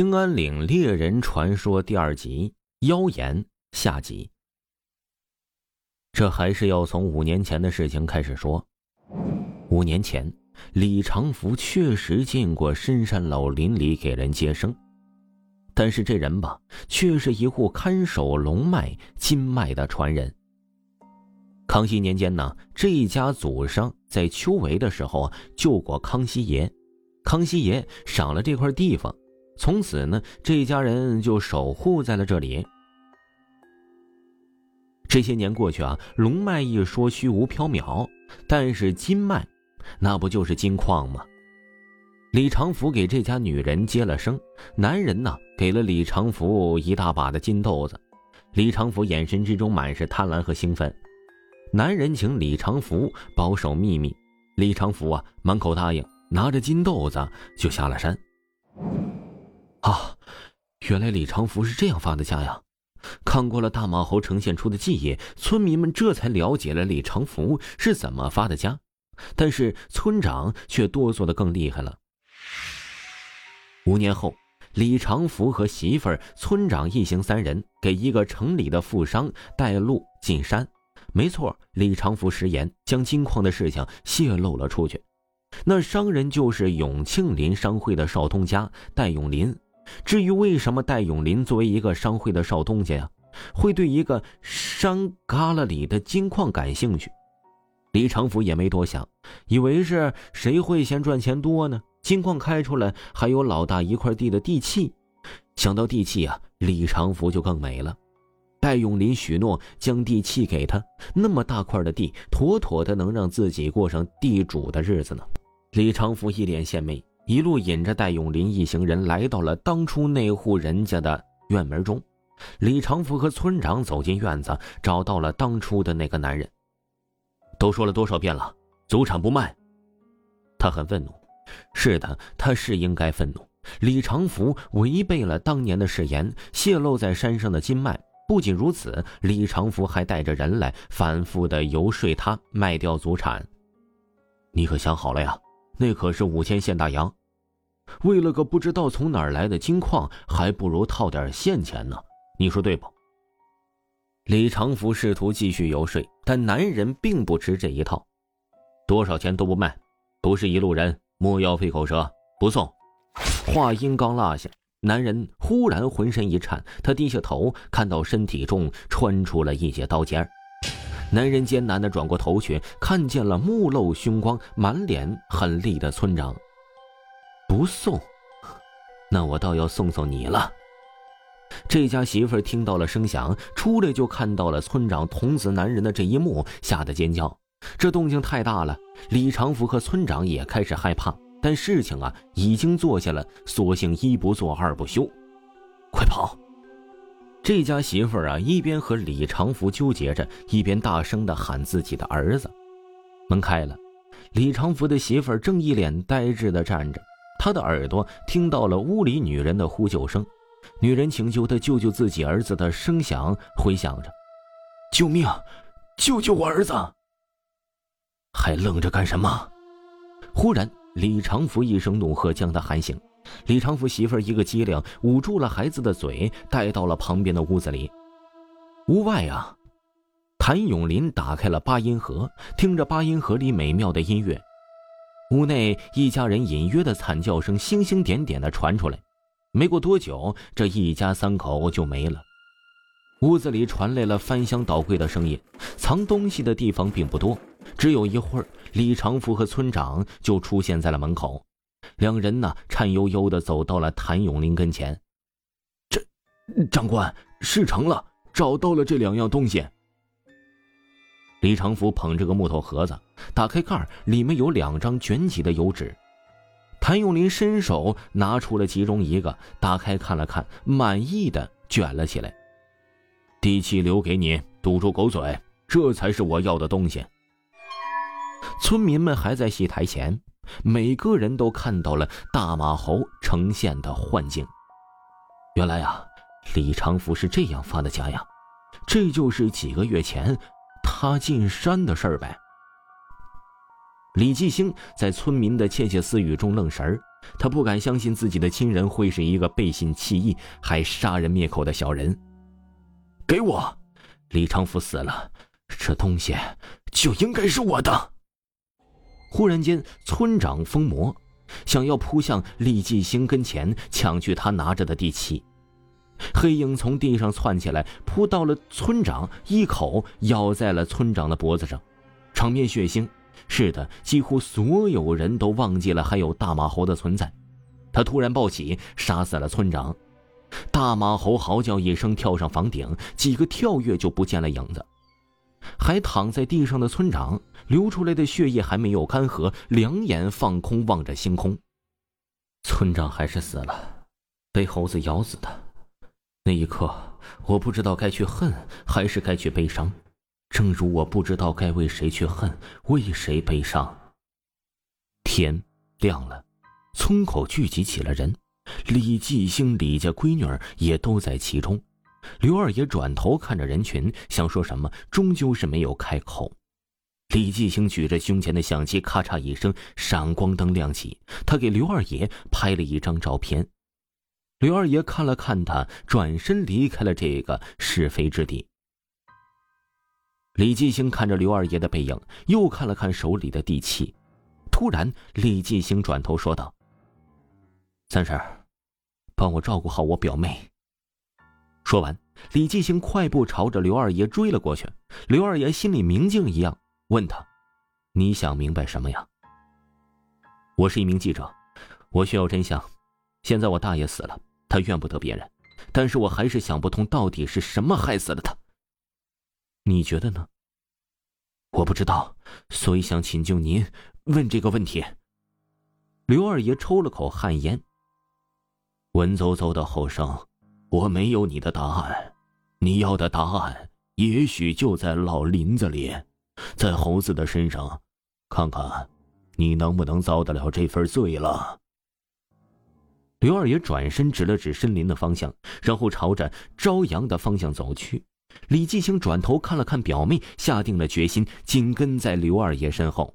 兴安岭猎人传说第二集妖言下集。这还是要从五年前的事情开始说。五年前，李长福确实进过深山老林里给人接生，但是这人吧，却是一户看守龙脉金脉的传人。康熙年间呢，这一家祖上在秋闱的时候啊救过康熙爷，康熙爷赏了这块地方。从此呢，这家人就守护在了这里。这些年过去啊，龙脉一说虚无缥缈，但是金脉，那不就是金矿吗？李长福给这家女人接了生，男人呢给了李长福一大把的金豆子，李长福眼神之中满是贪婪和兴奋。男人请李长福保守秘密，李长福啊满口答应，拿着金豆子就下了山。啊，原来李长福是这样发的家呀！看过了大马猴呈现出的记忆，村民们这才了解了李长福是怎么发的家。但是村长却哆嗦的更厉害了。五年后，李长福和媳妇儿、村长一行三人给一个城里的富商带路进山。没错，李长福食言，将金矿的事情泄露了出去。那商人就是永庆林商会的少东家戴永林。至于为什么戴永林作为一个商会的少东家呀，会对一个山旮旯里的金矿感兴趣？李长福也没多想，以为是谁会嫌赚钱多呢？金矿开出来还有老大一块地的地契，想到地契啊，李长福就更美了。戴永林许诺将地契给他，那么大块的地，妥妥的能让自己过上地主的日子呢。李长福一脸献媚。一路引着戴永林一行人来到了当初那户人家的院门中，李长福和村长走进院子，找到了当初的那个男人。都说了多少遍了，祖产不卖。他很愤怒，是的，他是应该愤怒。李长福违背了当年的誓言，泄露在山上的金脉。不仅如此，李长福还带着人来，反复的游说他卖掉祖产。你可想好了呀？那可是五千现大洋。为了个不知道从哪儿来的金矿，还不如套点现钱呢，你说对不？李长福试图继续游说，但男人并不吃这一套，多少钱都不卖，不是一路人，莫要费口舌，不送。话音刚落下，男人忽然浑身一颤，他低下头，看到身体中穿出了一截刀尖男人艰难的转过头去，看见了目露凶光、满脸狠厉的村长。不送，那我倒要送送你了。这家媳妇听到了声响，出来就看到了村长捅死男人的这一幕，吓得尖叫。这动静太大了，李长福和村长也开始害怕。但事情啊，已经做下了，索性一不做二不休，快跑！这家媳妇啊，一边和李长福纠结着，一边大声的喊自己的儿子。门开了，李长福的媳妇正一脸呆滞的站着。他的耳朵听到了屋里女人的呼救声，女人请求他救救自己儿子的声响回响着：“救命！救救我儿子！”还愣着干什么？忽然，李长福一声怒喝将他喊醒。李长福媳妇一个机灵，捂住了孩子的嘴，带到了旁边的屋子里。屋外啊，谭永林打开了八音盒，听着八音盒里美妙的音乐。屋内一家人隐约的惨叫声星星点点的传出来，没过多久，这一家三口就没了。屋子里传来了翻箱倒柜的声音，藏东西的地方并不多。只有一会儿，李长福和村长就出现在了门口，两人呢颤悠悠的走到了谭永林跟前。这，长官，事成了，找到了这两样东西。李长福捧着个木头盒子，打开盖里面有两张卷起的油纸。谭咏麟伸手拿出了其中一个，打开看了看，满意的卷了起来。地契留给你，堵住狗嘴，这才是我要的东西。村民们还在戏台前，每个人都看到了大马猴呈现的幻境。原来啊，李长福是这样发的家呀，这就是几个月前。他进山的事儿呗。李继兴在村民的窃窃私语中愣神儿，他不敢相信自己的亲人会是一个背信弃义还杀人灭口的小人。给我，李长福死了，这东西就应该是我的。忽然间，村长疯魔，想要扑向李继兴跟前，抢去他拿着的地契。黑影从地上窜起来，扑到了村长，一口咬在了村长的脖子上，场面血腥。是的，几乎所有人都忘记了还有大马猴的存在。他突然暴起，杀死了村长。大马猴嚎叫一声，跳上房顶，几个跳跃就不见了影子。还躺在地上的村长，流出来的血液还没有干涸，两眼放空，望着星空。村长还是死了，被猴子咬死的。那一刻，我不知道该去恨，还是该去悲伤。正如我不知道该为谁去恨，为谁悲伤。天亮了，村口聚集起了人，李继兴、李家闺女儿也都在其中。刘二爷转头看着人群，想说什么，终究是没有开口。李继兴举着胸前的相机，咔嚓一声，闪光灯亮起，他给刘二爷拍了一张照片。刘二爷看了看他，转身离开了这个是非之地。李继兴看着刘二爷的背影，又看了看手里的地契，突然，李继兴转头说道：“三婶，帮我照顾好我表妹。”说完，李继兴快步朝着刘二爷追了过去。刘二爷心里明镜一样，问他：“你想明白什么呀？”“我是一名记者，我需要真相。现在我大爷死了，他怨不得别人，但是我还是想不通，到底是什么害死了他。”你觉得呢？我不知道，所以想请教您问这个问题。刘二爷抽了口旱烟，文绉绉的后生，我没有你的答案，你要的答案也许就在老林子里，在猴子的身上，看看你能不能遭得了这份罪了。刘二爷转身指了指森林的方向，然后朝着朝阳的方向走去。李继兴转头看了看表妹，下定了决心，紧跟在刘二爷身后。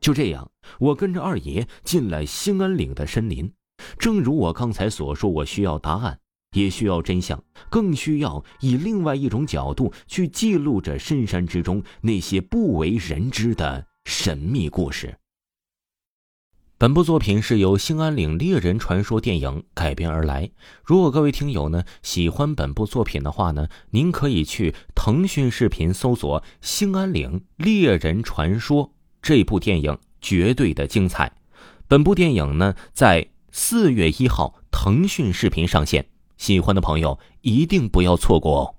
就这样，我跟着二爷进了兴安岭的森林。正如我刚才所说，我需要答案，也需要真相，更需要以另外一种角度去记录着深山之中那些不为人知的神秘故事。本部作品是由《兴安岭猎人传说》电影改编而来。如果各位听友呢喜欢本部作品的话呢，您可以去腾讯视频搜索《兴安岭猎人传说》这部电影，绝对的精彩。本部电影呢在四月一号腾讯视频上线，喜欢的朋友一定不要错过哦。